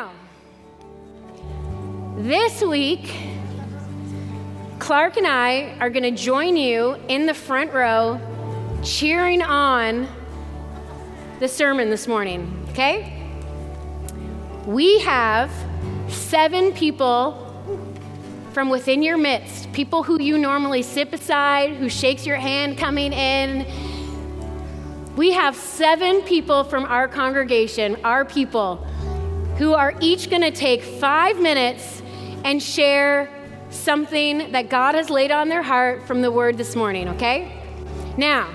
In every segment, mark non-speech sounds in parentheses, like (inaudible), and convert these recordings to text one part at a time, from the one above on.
Now, this week, Clark and I are going to join you in the front row cheering on the sermon this morning, okay? We have seven people from within your midst, people who you normally sit beside, who shakes your hand coming in. We have seven people from our congregation, our people, who are each going to take five minutes and share something that God has laid on their heart from the word this morning, okay? Now,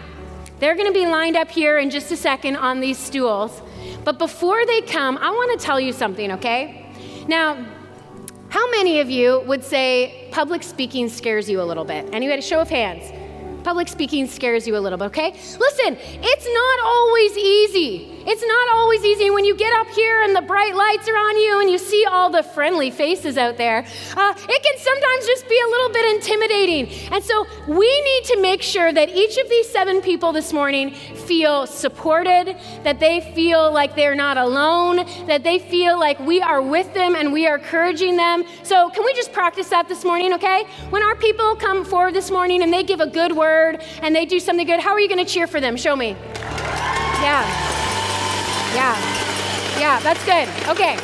they're going to be lined up here in just a second on these stools. But before they come, I want to tell you something, okay? Now, how many of you would say public speaking scares you a little bit? Anybody? Show of hands. Public speaking scares you a little bit, okay? Listen, it's not always easy. It's not always easy when you get up here and the bright lights are on you and you see all the friendly faces out there. Uh, it can sometimes just be a little bit intimidating. And so we need to make sure that each of these seven people this morning feel supported, that they feel like they're not alone, that they feel like we are with them and we are encouraging them. So, can we just practice that this morning, okay? When our people come forward this morning and they give a good word and they do something good, how are you going to cheer for them? Show me. Yeah. Yeah. Yeah, that's good. Okay.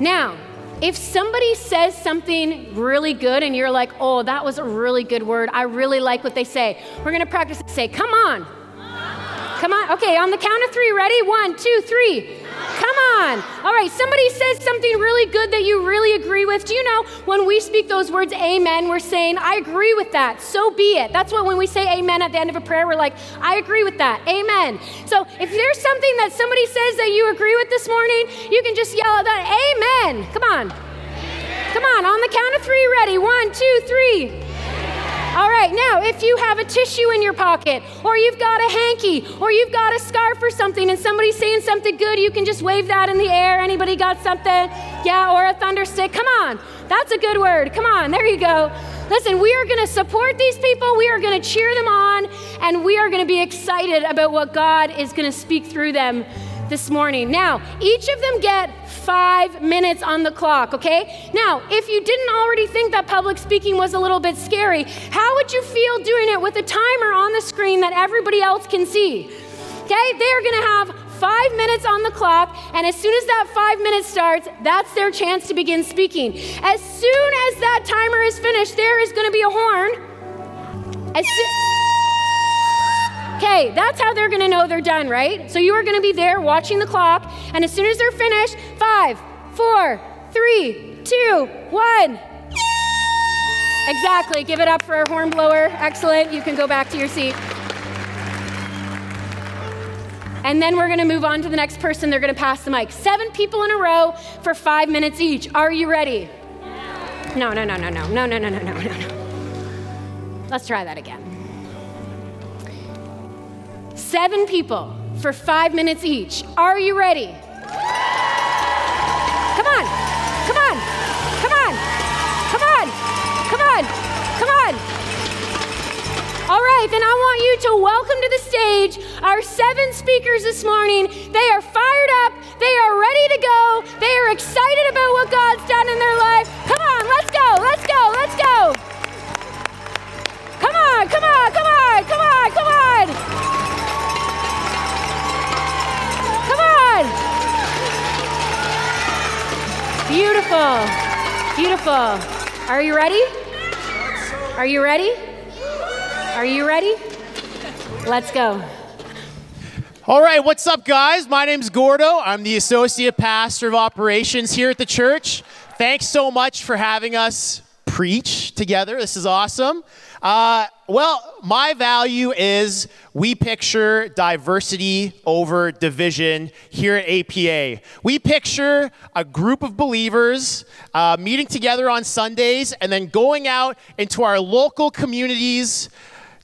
Now, if somebody says something really good and you're like, oh, that was a really good word, I really like what they say, we're gonna practice and say, come on. Come on. Okay, on the count of three, ready? One, two, three. Come on. All right, somebody says something really good that you really agree with. Do you know when we speak those words, amen, we're saying, I agree with that. So be it. That's what when we say amen at the end of a prayer, we're like, I agree with that. Amen. So if there's something that somebody says that you agree with this morning, you can just yell at that, amen. Come on. Come on, on the count of three, ready? One, two, three. All right, now if you have a tissue in your pocket, or you've got a hanky, or you've got a scarf or something, and somebody's saying something good, you can just wave that in the air. Anybody got something? Yeah, or a thunder stick. Come on, that's a good word. Come on, there you go. Listen, we are going to support these people, we are going to cheer them on, and we are going to be excited about what God is going to speak through them this morning. Now, each of them get five minutes on the clock, okay? Now, if you didn't already think that public speaking was a little bit scary, how would you feel doing it with a timer on the screen that everybody else can see? Okay, they're gonna have five minutes on the clock, and as soon as that five minutes starts, that's their chance to begin speaking. As soon as that timer is finished, there is gonna be a horn. As Okay, that's how they're gonna know they're done, right? So you are gonna be there watching the clock, and as soon as they're finished, five, four, three, two, one. Exactly. Give it up for our horn blower. Excellent. You can go back to your seat. And then we're going to move on to the next person. They're going to pass the mic. Seven people in a row for five minutes each. Are you ready? No, no, no, no, no, no, no, no, no, no, no. Let's try that again. Seven people for five minutes each. Are you ready? Come on, come on, come on, come on, come on, come on. All right, then I want you to welcome to the stage our seven speakers this morning. They are fired up, they are ready to go, they are excited about what God's done in their life. Come on, let's go, let's go, let's go. Come on, come on, come on, come on, come on. Beautiful. Beautiful. Are you ready? Are you ready? Are you ready? Let's go. All right, what's up, guys? My name's Gordo. I'm the Associate Pastor of Operations here at the church. Thanks so much for having us preach together. This is awesome. Uh, well, my value is we picture diversity over division here at APA. We picture a group of believers uh, meeting together on Sundays and then going out into our local communities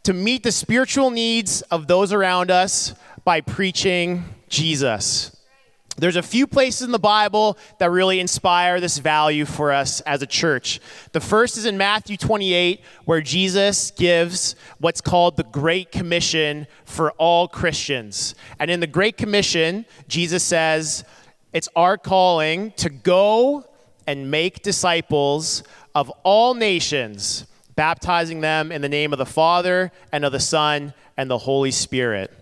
to meet the spiritual needs of those around us by preaching Jesus. There's a few places in the Bible that really inspire this value for us as a church. The first is in Matthew 28, where Jesus gives what's called the Great Commission for all Christians. And in the Great Commission, Jesus says, It's our calling to go and make disciples of all nations, baptizing them in the name of the Father and of the Son and the Holy Spirit.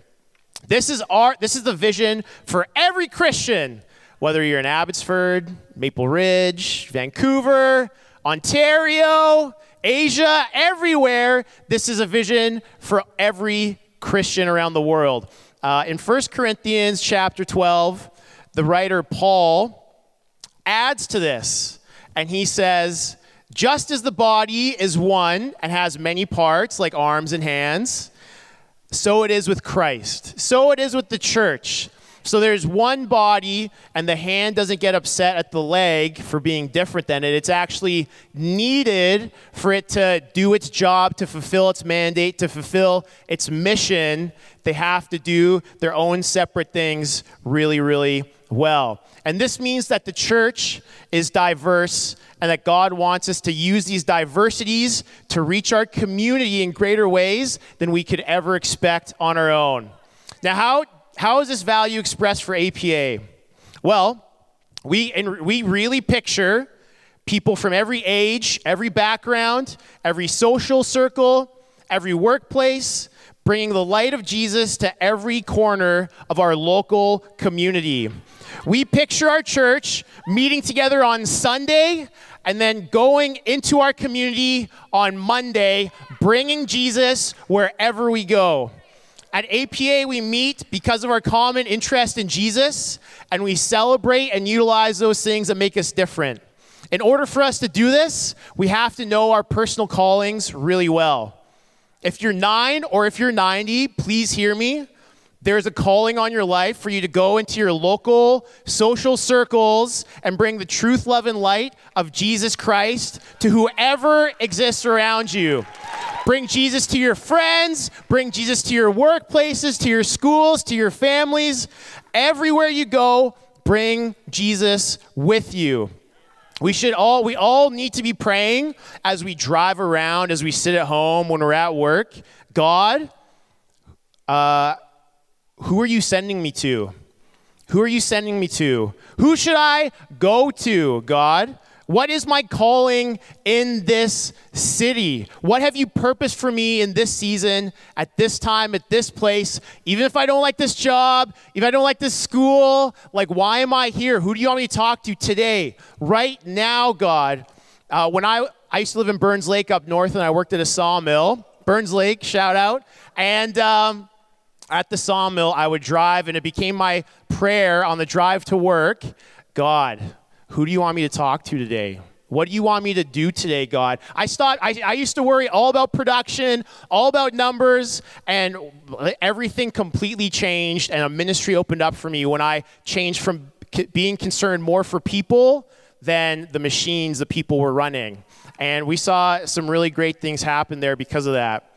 This is our this is the vision for every Christian, whether you're in Abbotsford, Maple Ridge, Vancouver, Ontario, Asia, everywhere. This is a vision for every Christian around the world. Uh, in 1 Corinthians chapter 12, the writer Paul adds to this, and he says, just as the body is one and has many parts, like arms and hands, so it is with Christ. So it is with the church. So there's one body, and the hand doesn't get upset at the leg for being different than it. It's actually needed for it to do its job, to fulfill its mandate, to fulfill its mission. They have to do their own separate things really, really well. And this means that the church is diverse and that God wants us to use these diversities to reach our community in greater ways than we could ever expect on our own. Now, how, how is this value expressed for APA? Well, we, and we really picture people from every age, every background, every social circle, every workplace, bringing the light of Jesus to every corner of our local community. We picture our church meeting together on Sunday and then going into our community on Monday, bringing Jesus wherever we go. At APA, we meet because of our common interest in Jesus, and we celebrate and utilize those things that make us different. In order for us to do this, we have to know our personal callings really well. If you're nine or if you're 90, please hear me there's a calling on your life for you to go into your local social circles and bring the truth, love, and light of Jesus Christ to whoever exists around you. Bring Jesus to your friends, bring Jesus to your workplaces, to your schools, to your families. Everywhere you go, bring Jesus with you. We should all we all need to be praying as we drive around, as we sit at home, when we're at work. God, uh, who are you sending me to? Who are you sending me to? Who should I go to, God? What is my calling in this city? What have you purposed for me in this season, at this time, at this place? Even if I don't like this job, if I don't like this school, like, why am I here? Who do you want me to talk to today, right now, God? Uh, when I, I used to live in Burns Lake up north and I worked at a sawmill, Burns Lake, shout out. And um, at the sawmill, I would drive, and it became my prayer on the drive to work God, who do you want me to talk to today? What do you want me to do today, God? I thought I, I used to worry all about production, all about numbers, and everything completely changed. And a ministry opened up for me when I changed from being concerned more for people than the machines the people were running. And we saw some really great things happen there because of that.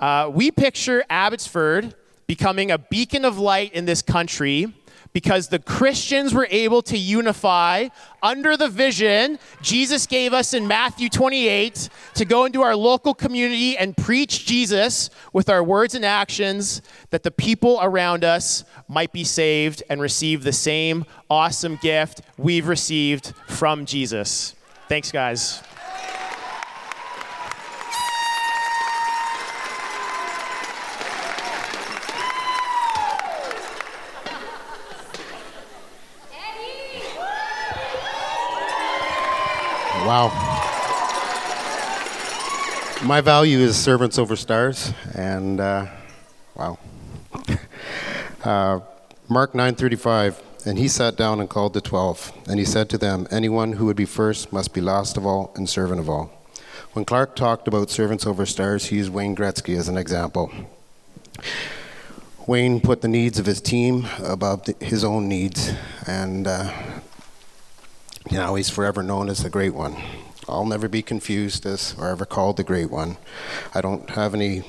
Uh, we picture Abbotsford becoming a beacon of light in this country because the Christians were able to unify under the vision Jesus gave us in Matthew 28 to go into our local community and preach Jesus with our words and actions that the people around us might be saved and receive the same awesome gift we've received from Jesus. Thanks, guys. Wow. My value is servants over stars, and uh, wow. (laughs) uh, Mark 9:35, and he sat down and called the twelve, and he said to them, "Anyone who would be first must be last of all and servant of all." When Clark talked about servants over stars, he used Wayne Gretzky as an example. Wayne put the needs of his team above the, his own needs, and uh, you know, he's forever known as the Great One. I'll never be confused as or ever called the Great One. I don't have any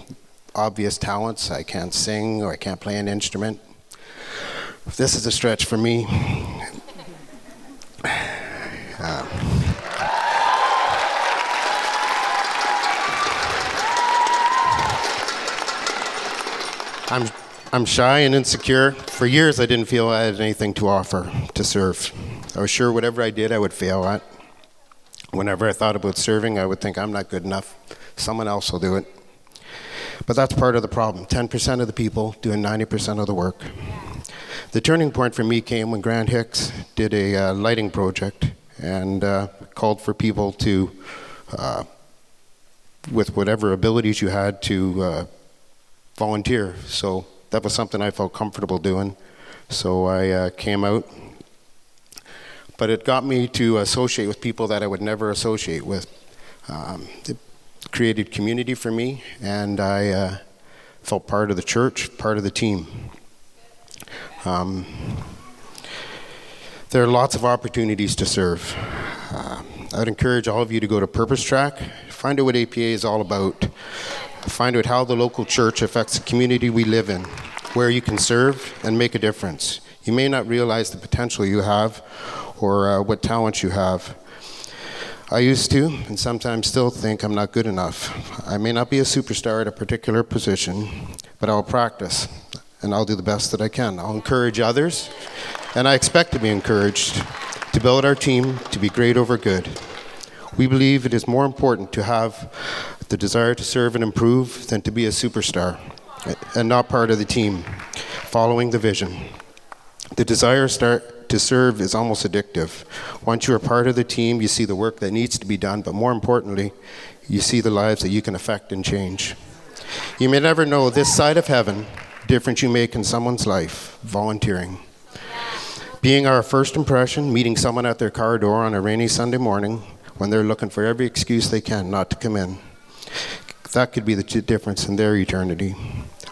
obvious talents. I can't sing or I can't play an instrument. this is a stretch for me. Uh, I'm, I'm shy and insecure. For years, I didn't feel I had anything to offer to serve. I was sure whatever I did, I would fail at. Whenever I thought about serving, I would think I'm not good enough. Someone else will do it. But that's part of the problem 10% of the people doing 90% of the work. The turning point for me came when Grant Hicks did a uh, lighting project and uh, called for people to, uh, with whatever abilities you had, to uh, volunteer. So that was something I felt comfortable doing. So I uh, came out. But it got me to associate with people that I would never associate with. Um, it created community for me, and I uh, felt part of the church, part of the team. Um, there are lots of opportunities to serve. Uh, I'd encourage all of you to go to Purpose Track, find out what APA is all about, find out how the local church affects the community we live in, where you can serve and make a difference. You may not realize the potential you have or uh, what talents you have. I used to, and sometimes still think I'm not good enough. I may not be a superstar at a particular position, but I'll practice and I'll do the best that I can. I'll encourage others, and I expect to be encouraged to build our team to be great over good. We believe it is more important to have the desire to serve and improve than to be a superstar and not part of the team, following the vision. The desire start to serve is almost addictive. Once you're part of the team, you see the work that needs to be done, but more importantly, you see the lives that you can affect and change. You may never know this side of heaven, difference you make in someone's life, volunteering. Being our first impression, meeting someone at their car door on a rainy Sunday morning when they're looking for every excuse they can not to come in. That could be the difference in their eternity.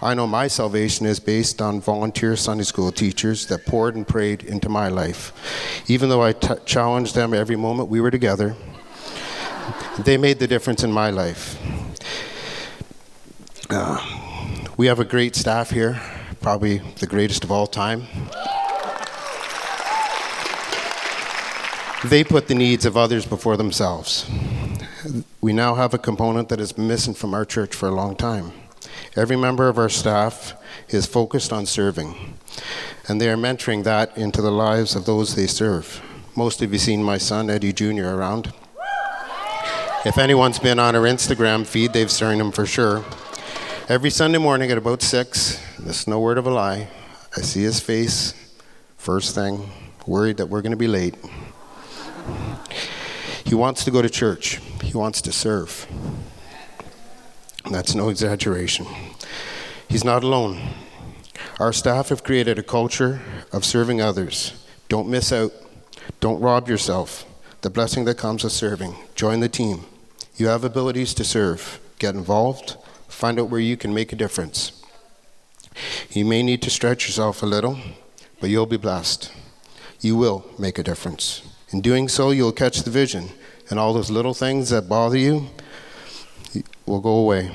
I know my salvation is based on volunteer Sunday school teachers that poured and prayed into my life. Even though I t- challenged them every moment we were together, they made the difference in my life. Uh, we have a great staff here, probably the greatest of all time. They put the needs of others before themselves. We now have a component that has been missing from our church for a long time. Every member of our staff is focused on serving, and they are mentoring that into the lives of those they serve. Most of you seen my son Eddie Jr. around. If anyone's been on our Instagram feed, they've seen him for sure. Every Sunday morning at about six, this is no word of a lie, I see his face first thing, worried that we're going to be late. He wants to go to church. He wants to serve. That's no exaggeration. He's not alone. Our staff have created a culture of serving others. Don't miss out. Don't rob yourself. The blessing that comes with serving. Join the team. You have abilities to serve. Get involved. Find out where you can make a difference. You may need to stretch yourself a little, but you'll be blessed. You will make a difference. In doing so, you'll catch the vision, and all those little things that bother you will go away.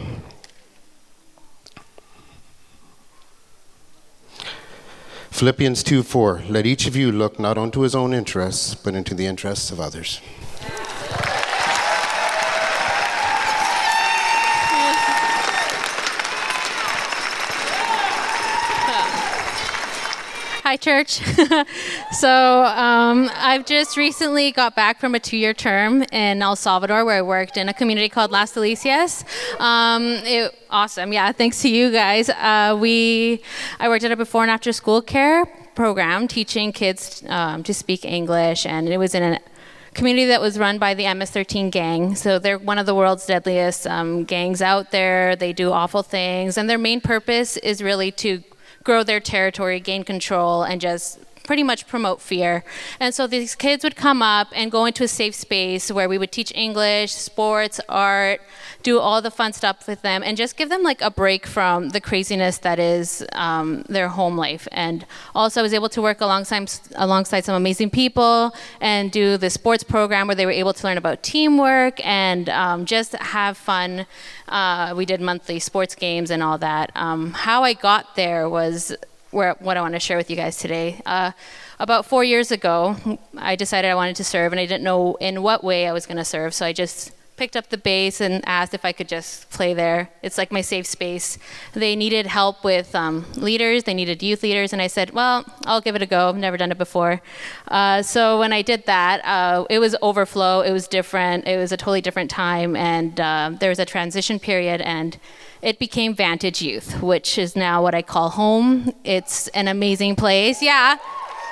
Philippians 2 4. Let each of you look not unto his own interests, but into the interests of others. Hi, church. (laughs) so, um, I've just recently got back from a two year term in El Salvador where I worked in a community called Las Delicias. Um, it, awesome. Yeah, thanks to you guys. Uh, we, I worked at a before and after school care program teaching kids um, to speak English, and it was in a community that was run by the MS-13 gang. So they're one of the world's deadliest um, gangs out there. They do awful things, and their main purpose is really to grow their territory, gain control, and just pretty much promote fear. And so these kids would come up and go into a safe space where we would teach English, sports, art, do all the fun stuff with them, and just give them like a break from the craziness that is um, their home life. And also, I was able to work alongside alongside some amazing people and do the sports program where they were able to learn about teamwork and um, just have fun. Uh, we did monthly sports games and all that. Um, how I got there was where, what I want to share with you guys today. Uh, about four years ago, I decided I wanted to serve, and I didn't know in what way I was going to serve. So I just picked up the bass and asked if I could just play there. It's like my safe space. They needed help with um, leaders, they needed youth leaders, and I said, Well, I'll give it a go. I've never done it before. Uh, so when I did that, uh, it was overflow, it was different, it was a totally different time, and uh, there was a transition period, and it became Vantage Youth, which is now what I call home. It's an amazing place. Yeah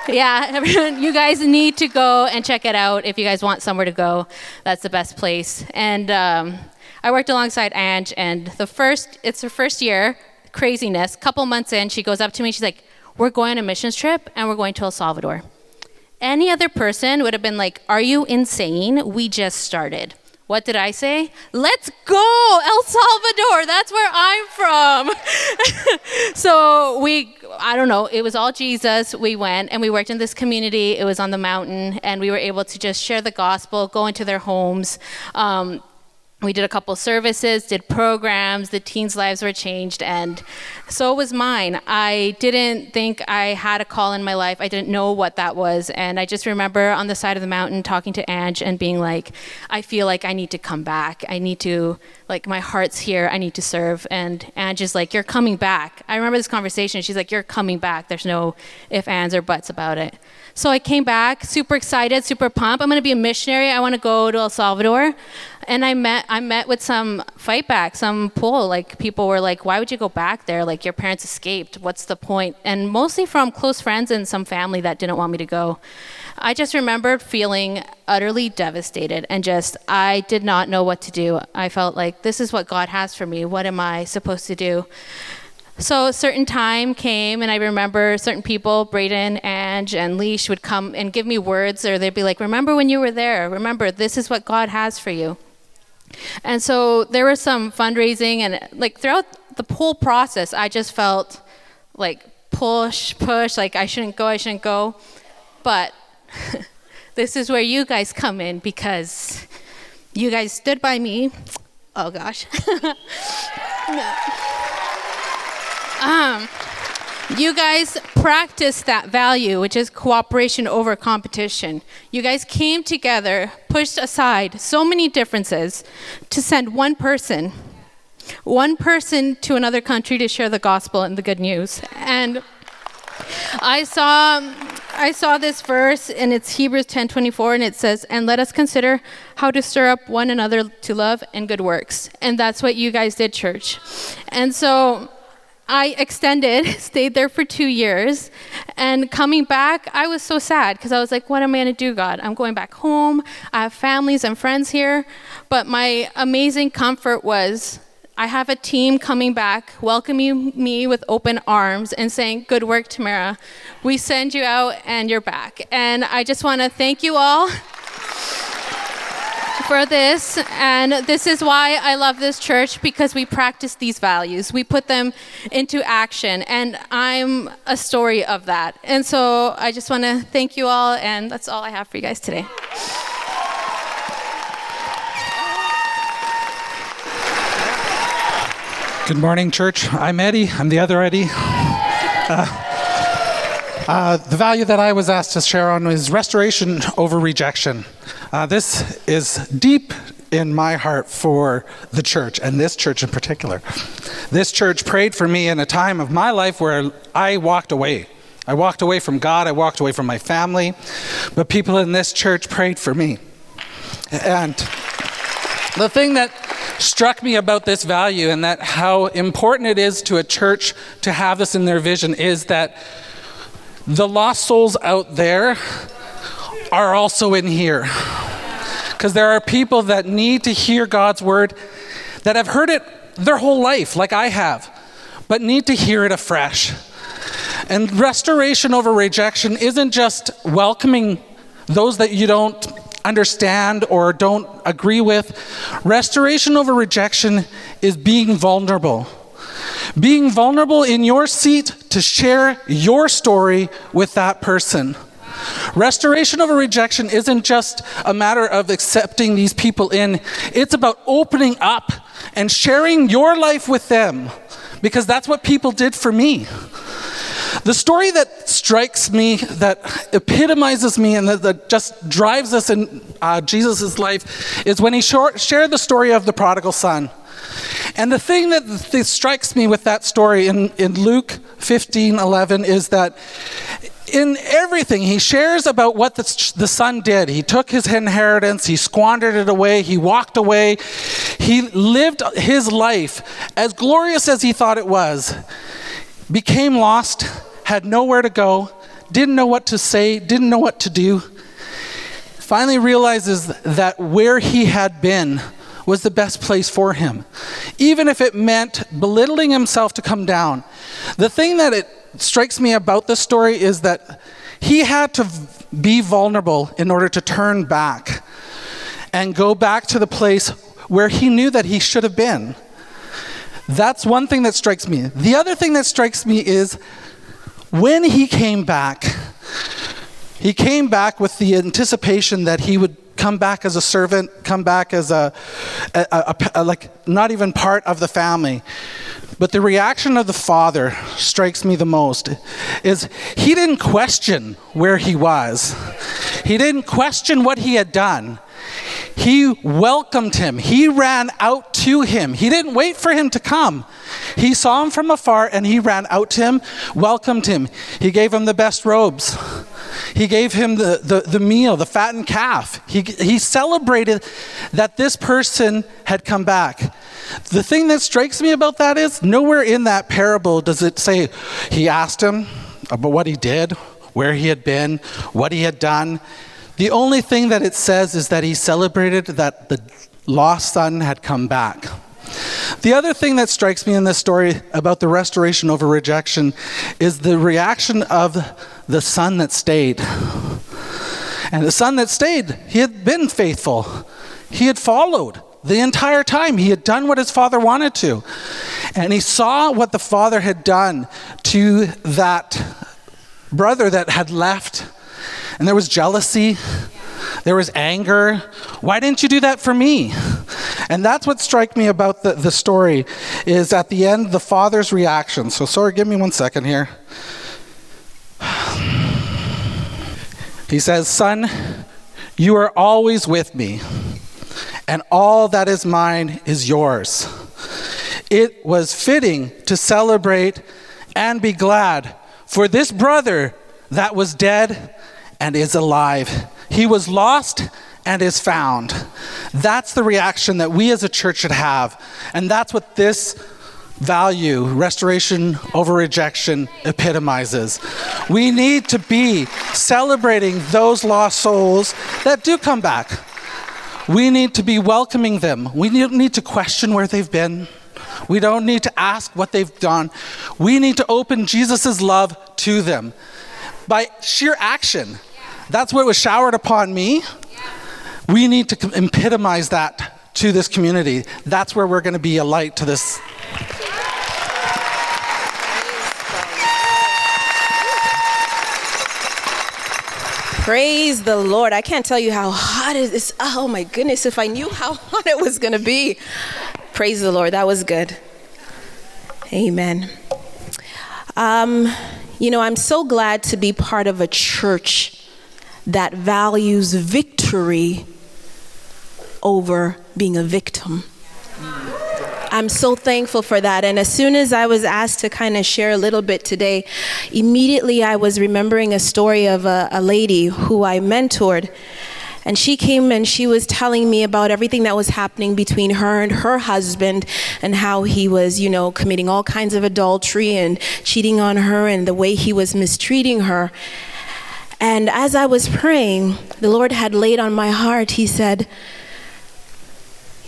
yeah, everyone, you guys need to go and check it out if you guys want somewhere to go. That's the best place. And um, I worked alongside Ange, and the first, it's her first year, craziness. Couple months in, she goes up to me. She's like, "We're going on a missions trip, and we're going to El Salvador." Any other person would have been like, "Are you insane? We just started." What did I say? Let's go, El Salvador. That's where I'm from. (laughs) so we, I don't know, it was all Jesus. We went and we worked in this community. It was on the mountain, and we were able to just share the gospel, go into their homes. Um, we did a couple services, did programs, the teens' lives were changed, and so was mine. I didn't think I had a call in my life. I didn't know what that was. And I just remember on the side of the mountain talking to Ange and being like, I feel like I need to come back. I need to, like, my heart's here. I need to serve. And Ange is like, You're coming back. I remember this conversation. She's like, You're coming back. There's no if, ands, or buts about it. So I came back, super excited, super pumped. I'm going to be a missionary. I want to go to El Salvador. And I met I met with some fight back, some pull. Like people were like, "Why would you go back there? Like your parents escaped. What's the point?" And mostly from close friends and some family that didn't want me to go. I just remembered feeling utterly devastated and just I did not know what to do. I felt like this is what God has for me. What am I supposed to do? So a certain time came, and I remember certain people, Braden, Ange, and Leash, would come and give me words, or they'd be like, "Remember when you were there? Remember this is what God has for you." And so there was some fundraising, and like throughout the whole process, I just felt like push, push, like I shouldn't go, I shouldn't go. But (laughs) this is where you guys come in because you guys stood by me. Oh gosh. (laughs) Um, you guys practice that value, which is cooperation over competition. You guys came together, pushed aside so many differences to send one person, one person to another country to share the gospel and the good news. And I saw I saw this verse and it's Hebrews 10:24 and it says and let us consider how to stir up one another to love and good works. And that's what you guys did church. And so I extended, (laughs) stayed there for two years, and coming back, I was so sad because I was like, what am I going to do, God? I'm going back home. I have families and friends here. But my amazing comfort was I have a team coming back, welcoming me with open arms and saying, Good work, Tamara. We send you out and you're back. And I just want to thank you all for this. And this is why I love this church because we practice these values, we put them into action. And I'm a story of that. And so I just want to thank you all. And that's all I have for you guys today. Good morning, church. I'm Eddie. I'm the other Eddie. Uh, uh, the value that I was asked to share on is restoration over rejection. Uh, this is deep in my heart for the church, and this church in particular. This church prayed for me in a time of my life where I walked away. I walked away from God, I walked away from my family, but people in this church prayed for me. And the thing that struck me about this value and that how important it is to a church to have this in their vision is that the lost souls out there are also in here. Because there are people that need to hear God's word that have heard it their whole life, like I have, but need to hear it afresh. And restoration over rejection isn't just welcoming those that you don't understand or don't agree with. Restoration over rejection is being vulnerable being vulnerable in your seat to share your story with that person. Restoration over rejection isn't just a matter of accepting these people in, it's about opening up and sharing your life with them because that's what people did for me. The story that strikes me, that epitomizes me, and that, that just drives us in uh, Jesus' life is when he shared the story of the prodigal son. And the thing that, that strikes me with that story in, in Luke 15 11 is that in everything, he shares about what the, the, son did. He took his inheritance, he squandered it away, he walked away, he lived his life as glorious as he thought it was, became lost, had nowhere to go, didn't know what to say, didn't know what to do. Finally realizes that where he had been was the best place for him, even if it meant belittling himself to come down. The thing that it strikes me about this story is that he had to be vulnerable in order to turn back and go back to the place where he knew that he should have been. That's one thing that strikes me. The other thing that strikes me is when he came back, he came back with the anticipation that he would come back as a servant, come back as a, a, a, a, like not even part of the family. But the reaction of the father strikes me the most is he didn't question where he was. He didn't question what he had done. He welcomed him. He ran out to him. He didn't wait for him to come. He saw him from afar and he ran out to him, welcomed him. He gave him the best robes. He gave him the, the, the meal, the fattened calf. He, he celebrated that this person had come back. The thing that strikes me about that is nowhere in that parable does it say he asked him about what he did, where he had been, what he had done. The only thing that it says is that he celebrated that the lost son had come back. The other thing that strikes me in this story about the restoration over rejection is the reaction of the son that stayed. And the son that stayed, he had been faithful, he had followed the entire time. He had done what his father wanted to. And he saw what the father had done to that brother that had left. And there was jealousy, there was anger. Why didn't you do that for me? And that's what struck me about the, the story is at the end the father's reaction. So sorry, give me one second here. He says, Son, you are always with me and all that is mine is yours. It was fitting to celebrate and be glad for this brother that was dead and is alive. He was lost and is found. That's the reaction that we as a church should have. And that's what this value, restoration over rejection, epitomizes. We need to be celebrating those lost souls that do come back. We need to be welcoming them. We don't need to question where they've been. We don't need to ask what they've done. We need to open Jesus' love to them by sheer action. That's what was showered upon me. We need to epitomize that to this community. That's where we're going to be a light to this Praise the Lord. I can't tell you how hot it is. Oh my goodness, if I knew how (laughs) hot it was going to be. Praise the Lord. That was good. Amen. Um, you know, I'm so glad to be part of a church that values victory over being a victim. I'm so thankful for that. And as soon as I was asked to kind of share a little bit today, immediately I was remembering a story of a, a lady who I mentored. And she came and she was telling me about everything that was happening between her and her husband and how he was, you know, committing all kinds of adultery and cheating on her and the way he was mistreating her. And as I was praying, the Lord had laid on my heart, He said,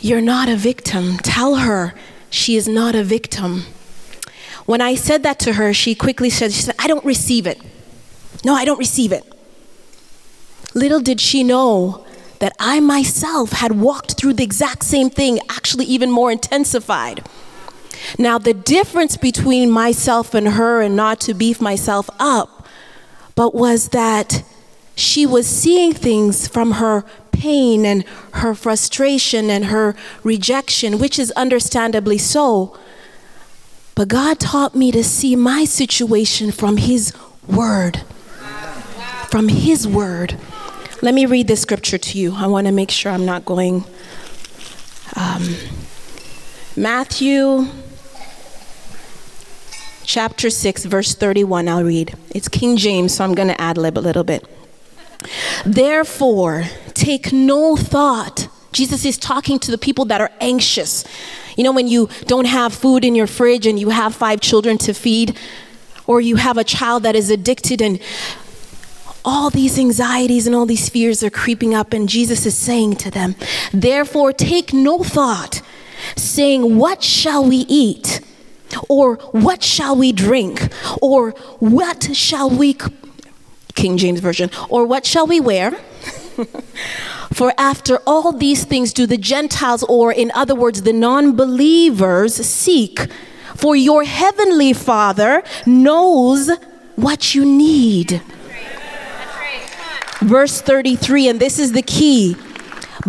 you're not a victim. Tell her she is not a victim. When I said that to her, she quickly said, she said, I don't receive it. No, I don't receive it. Little did she know that I myself had walked through the exact same thing, actually, even more intensified. Now, the difference between myself and her, and not to beef myself up, but was that she was seeing things from her pain and her frustration and her rejection, which is understandably so. But God taught me to see my situation from His Word. From His Word. Let me read this scripture to you. I want to make sure I'm not going. Um, Matthew chapter 6, verse 31, I'll read. It's King James, so I'm going to ad lib a little bit. Therefore, take no thought. Jesus is talking to the people that are anxious. You know, when you don't have food in your fridge and you have five children to feed, or you have a child that is addicted and all these anxieties and all these fears are creeping up, and Jesus is saying to them, Therefore, take no thought, saying, What shall we eat? Or what shall we drink? Or what shall we, King James Version, or what shall we wear? (laughs) For after all these things do the Gentiles, or in other words, the non believers, seek. For your heavenly Father knows what you need. Verse 33, and this is the key.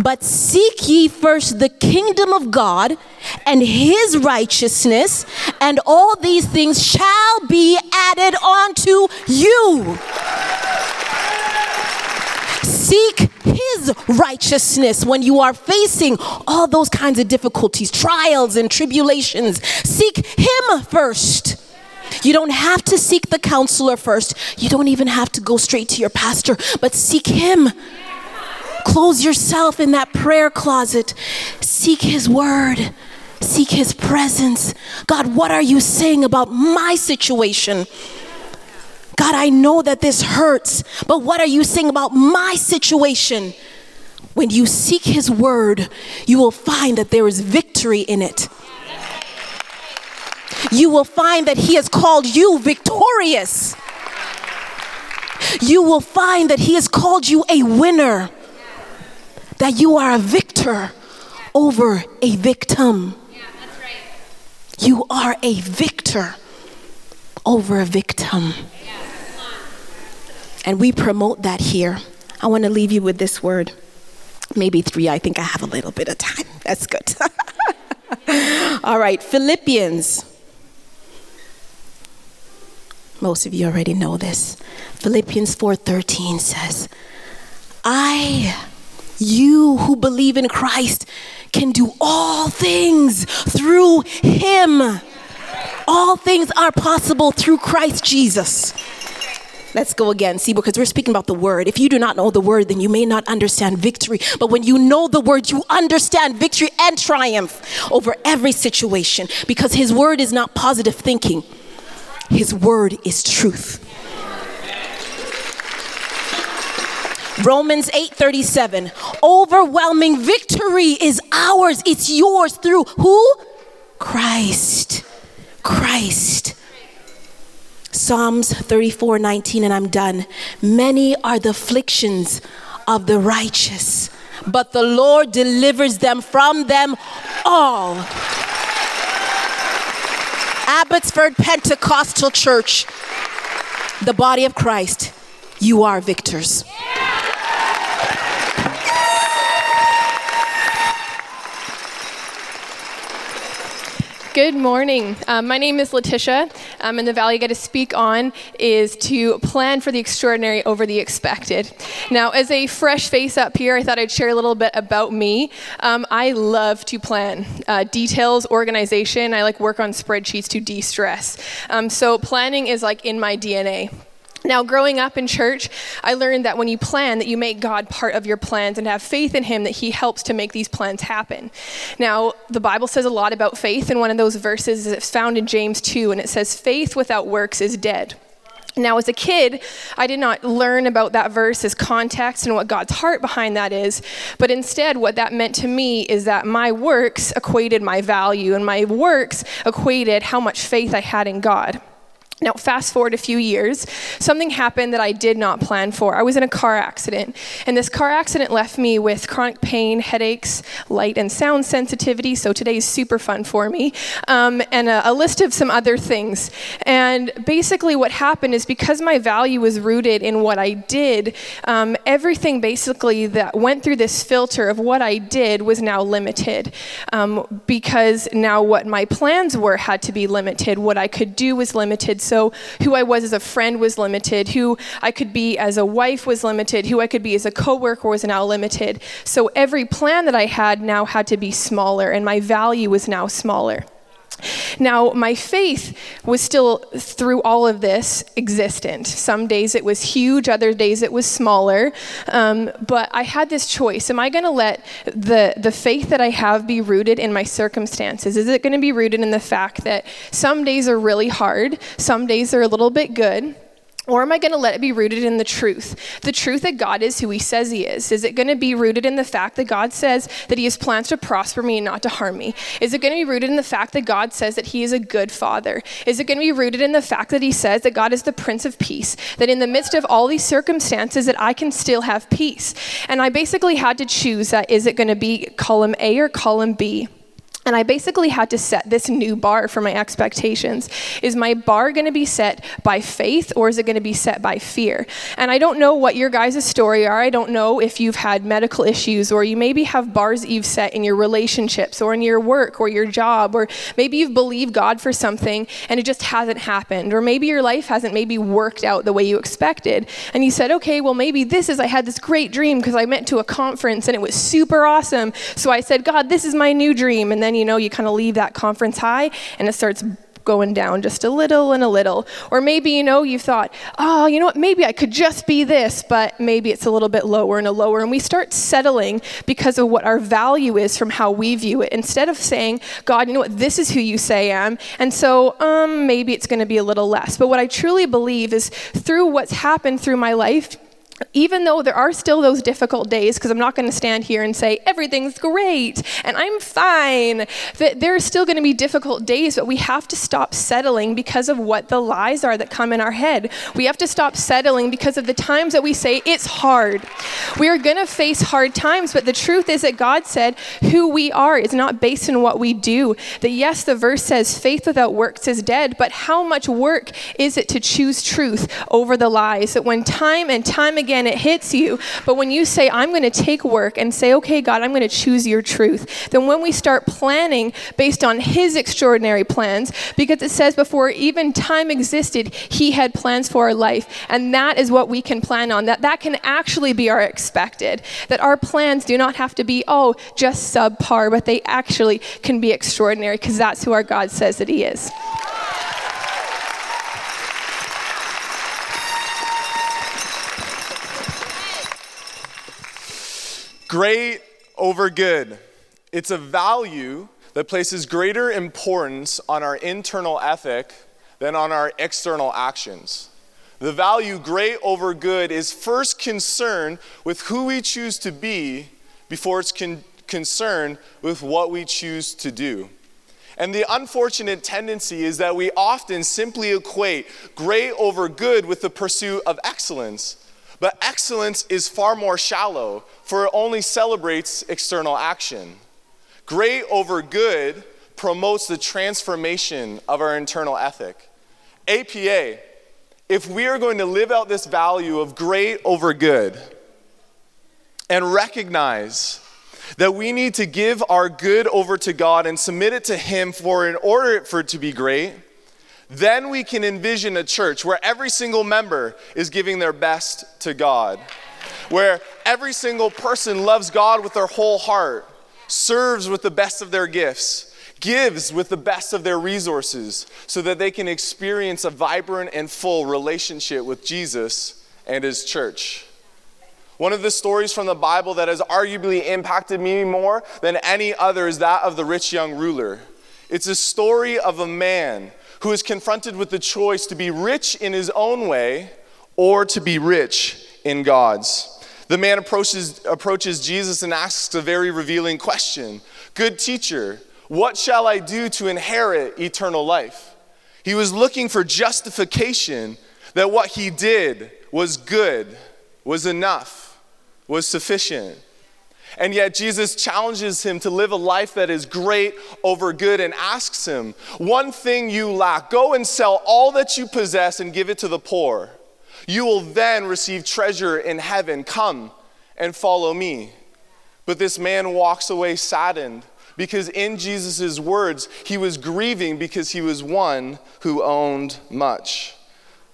But seek ye first the kingdom of God and his righteousness, and all these things shall be added unto you. Seek his righteousness when you are facing all those kinds of difficulties, trials, and tribulations. Seek him first. You don't have to seek the counselor first. You don't even have to go straight to your pastor, but seek him. Close yourself in that prayer closet. Seek his word. Seek his presence. God, what are you saying about my situation? God, I know that this hurts, but what are you saying about my situation? When you seek his word, you will find that there is victory in it you will find that He has called you victorious. You will find that He has called you a winner, that you are a victor over a victim. You are a victor over a victim. And we promote that here. I want to leave you with this word. Maybe three. I think I have a little bit of time. (laughs) That's good. (laughs) All right, Philippians most of you already know this. Philippians 4:13 says, "I you who believe in Christ can do all things through him. All things are possible through Christ Jesus." Let's go again. See, because we're speaking about the word. If you do not know the word, then you may not understand victory. But when you know the word, you understand victory and triumph over every situation because his word is not positive thinking. His word is truth. Romans 8:37 Overwhelming victory is ours. It's yours through who? Christ. Christ. Psalms 34:19 and I'm done. Many are the afflictions of the righteous, but the Lord delivers them from them all. Abbotsford Pentecostal Church, the body of Christ, you are victors. Good morning. Um, my name is Letitia, um, and the value I get to speak on is to plan for the extraordinary over the expected. Now, as a fresh face up here, I thought I'd share a little bit about me. Um, I love to plan uh, details, organization. I like work on spreadsheets to de stress. Um, so, planning is like in my DNA. Now, growing up in church, I learned that when you plan, that you make God part of your plans and have faith in Him that He helps to make these plans happen. Now, the Bible says a lot about faith, and one of those verses is found in James 2, and it says, Faith without works is dead. Now, as a kid, I did not learn about that verse as context and what God's heart behind that is, but instead, what that meant to me is that my works equated my value, and my works equated how much faith I had in God. Now, fast forward a few years, something happened that I did not plan for. I was in a car accident, and this car accident left me with chronic pain, headaches, light and sound sensitivity. So today is super fun for me, um, and a, a, list of some other things. And basically, what happened is because my value was rooted in what I did, um, everything basically that went through this filter of what I did was now limited. Um, because now what my plans were had to be limited, what I could do was limited so, who I was as a friend was limited. Who I could be as a wife was limited. Who I could be as a coworker was now limited. So, every plan that I had now had to be smaller, and my value was now smaller. Now, my faith was still, through all of this, existent. Some days it was huge, other days it was smaller. Um, but I had this choice. Am I going to let the, the faith that I have be rooted in my circumstances? Is it going to be rooted in the fact that some days are really hard, some days are a little bit good? Or am I going to let it be rooted in the truth? The truth that God is who He says He is. Is it going to be rooted in the fact that God says that He has plans to prosper me and not to harm me? Is it going to be rooted in the fact that God says that He is a good Father? Is it going to be rooted in the fact that He says that God is the Prince of Peace? That in the midst of all these circumstances, that I can still have peace? And I basically had to choose that is it going to be column A or column B? And I basically had to set this new bar for my expectations. Is my bar going to be set by faith or is it going to be set by fear? And I don't know what your guys' story are. I don't know if you've had medical issues or you maybe have bars you've set in your relationships or in your work or your job or maybe you've believed God for something and it just hasn't happened or maybe your life hasn't maybe worked out the way you expected. And you said, okay, well, maybe this is I had this great dream because I went to a conference and it was super awesome. So I said, God, this is my new dream. And then then you know you kind of leave that conference high and it starts going down just a little and a little. Or maybe, you know, you've thought, oh, you know what, maybe I could just be this, but maybe it's a little bit lower and a lower. And we start settling because of what our value is from how we view it. Instead of saying, God, you know what, this is who you say I am. And so um, maybe it's going to be a little less. But what I truly believe is through what's happened through my life, even though there are still those difficult days, because I'm not going to stand here and say everything's great and I'm fine, that there are still going to be difficult days, but we have to stop settling because of what the lies are that come in our head. We have to stop settling because of the times that we say it's hard. We are going to face hard times, but the truth is that God said who we are is not based on what we do. That yes, the verse says faith without works is dead, but how much work is it to choose truth over the lies? That when time and time again, again, it hits you. But when you say, I'm going to take work and say, okay, God, I'm going to choose your truth, then when we start planning based on His extraordinary plans, because it says before even time existed, He had plans for our life. And that is what we can plan on. That that can actually be our expected. That our plans do not have to be, oh, just subpar, but they actually can be extraordinary because that's who our God says that He is. Great over good. It's a value that places greater importance on our internal ethic than on our external actions. The value great over good is first concerned with who we choose to be before it's con- concerned with what we choose to do. And the unfortunate tendency is that we often simply equate great over good with the pursuit of excellence. But excellence is far more shallow, for it only celebrates external action. Great over good promotes the transformation of our internal ethic. APA, if we are going to live out this value of great over good and recognize that we need to give our good over to God and submit it to Him for in order for it to be great, then we can envision a church where every single member is giving their best to God, where every single person loves God with their whole heart, serves with the best of their gifts, gives with the best of their resources, so that they can experience a vibrant and full relationship with Jesus and His church. One of the stories from the Bible that has arguably impacted me more than any other is that of the rich young ruler. It's a story of a man who is confronted with the choice to be rich in his own way or to be rich in God's. The man approaches, approaches Jesus and asks a very revealing question Good teacher, what shall I do to inherit eternal life? He was looking for justification that what he did was good, was enough, was sufficient. And yet, Jesus challenges him to live a life that is great over good and asks him, One thing you lack, go and sell all that you possess and give it to the poor. You will then receive treasure in heaven. Come and follow me. But this man walks away saddened because, in Jesus' words, he was grieving because he was one who owned much.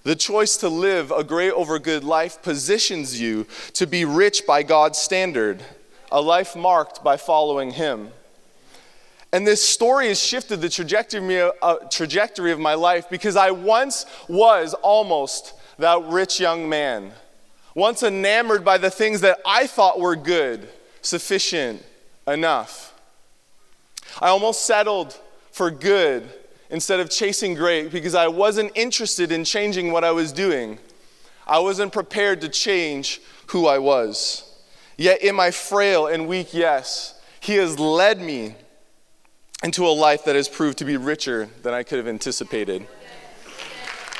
The choice to live a great over good life positions you to be rich by God's standard a life marked by following Him. And this story has shifted the trajectory, uh, of my life because I once was almost that rich young man, once enamored by the things that I thought were good, sufficient, enough. I almost settled for good instead of chasing great because I wasn't interested in changing what I was doing. I wasn't prepared to change who I was. Yet, in my frail and weak yes, He has led me into a life that has proved to be richer than I could have anticipated.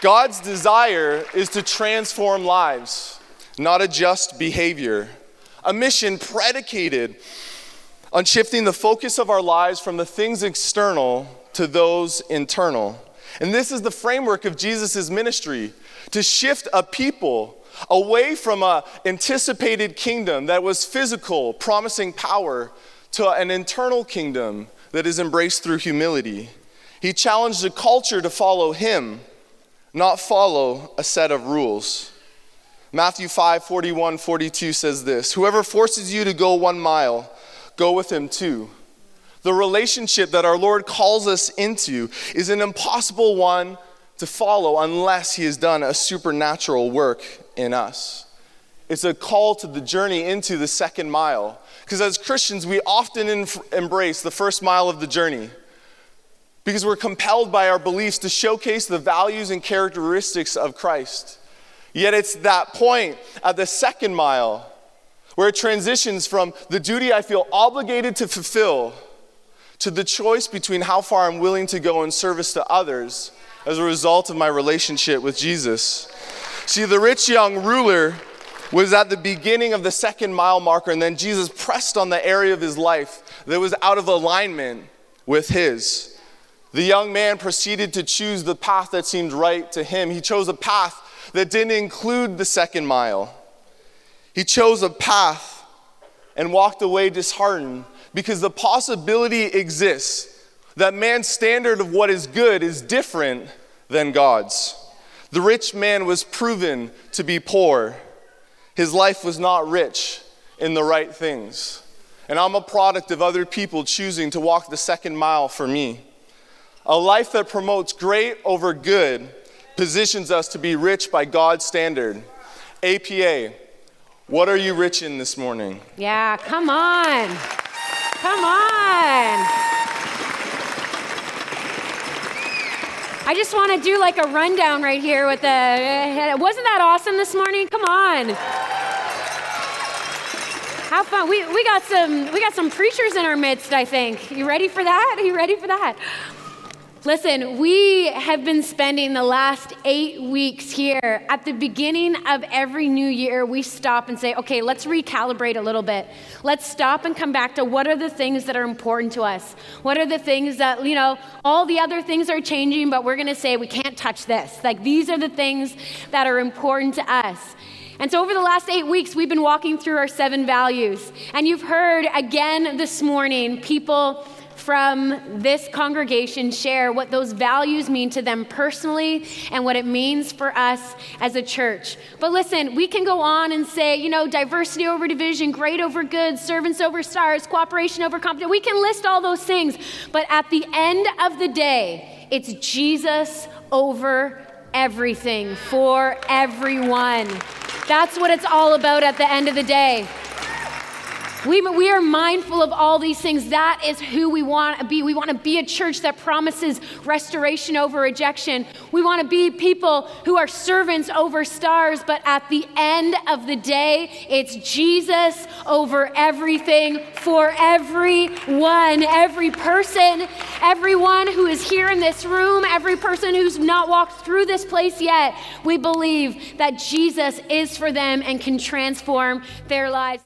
God's desire is to transform lives, not adjust behavior. A mission predicated on shifting the focus of our lives from the things external to those internal. And this is the framework of Jesus' ministry to shift a people away from an anticipated kingdom that was physical, promising power, to an internal kingdom that is embraced through humility. He challenged the culture to follow him, not follow a set of rules. Matthew 5 41, 42 says this Whoever forces you to go one mile, go with him two. The relationship that our Lord calls us into is an impossible one to follow unless he has done a supernatural work in us. It's a call to the journey into the second mile. Because as Christians, we often inf- embrace the first mile of the journey because we're compelled by our beliefs to showcase the values and characteristics of Christ. Yet it's that point at the second mile where it transitions from the duty I feel obligated to fulfill to the choice between how far I'm willing to go in service to others as a result of my relationship with Jesus. See, the rich young ruler was at the beginning of the second mile marker, and then Jesus pressed on the area of his life that was out of alignment with his. The young man proceeded to choose the path that seemed right to him. He chose a path that didn't include the second mile. He chose a path and walked away disheartened because the possibility exists that man's standard of what is good is different than God's. The rich man was proven to be poor. His life was not rich in the right things. And I'm a product of other people choosing to walk the second mile for me. A life that promotes great over good positions us to be rich by God's standard. APA, what are you rich in this morning? Yeah, come on. Come on. I just want to do like a rundown right here with the. Wasn't that awesome this morning? Come on. How fun. We, we got some we got some preachers in our midst, I think. You ready for that? Are you ready for that? Listen, we have been spending the last eight weeks here. At the beginning of every new year, we stop and say, okay, let's recalibrate a little bit. Let's stop and come back to what are the things that are important to us? What are the things that, you know, all the other things are changing, but we're going to say we can't touch this. Like, these are the things that are important to us. And so, over the last eight weeks, we've been walking through our seven values. And you've heard again this morning people from this congregation share what those values mean to them personally and what it means for us as a church. But listen, we can go on and say, you know, diversity over division, great over good, servants over stars, cooperation over competition. We can list all those things. But at the end of the day, it's Jesus over everything for everyone. That's what it's all about at the end of the day. We, we are mindful of all these things. That is who we want to be. We want to be a church that promises restoration over rejection. We want to be people who are servants over stars, but at the end of the day, it's Jesus over everything for everyone, every person, everyone who is here in this room, every person who's not walked through this place yet. We believe that Jesus is for them and can transform their lives.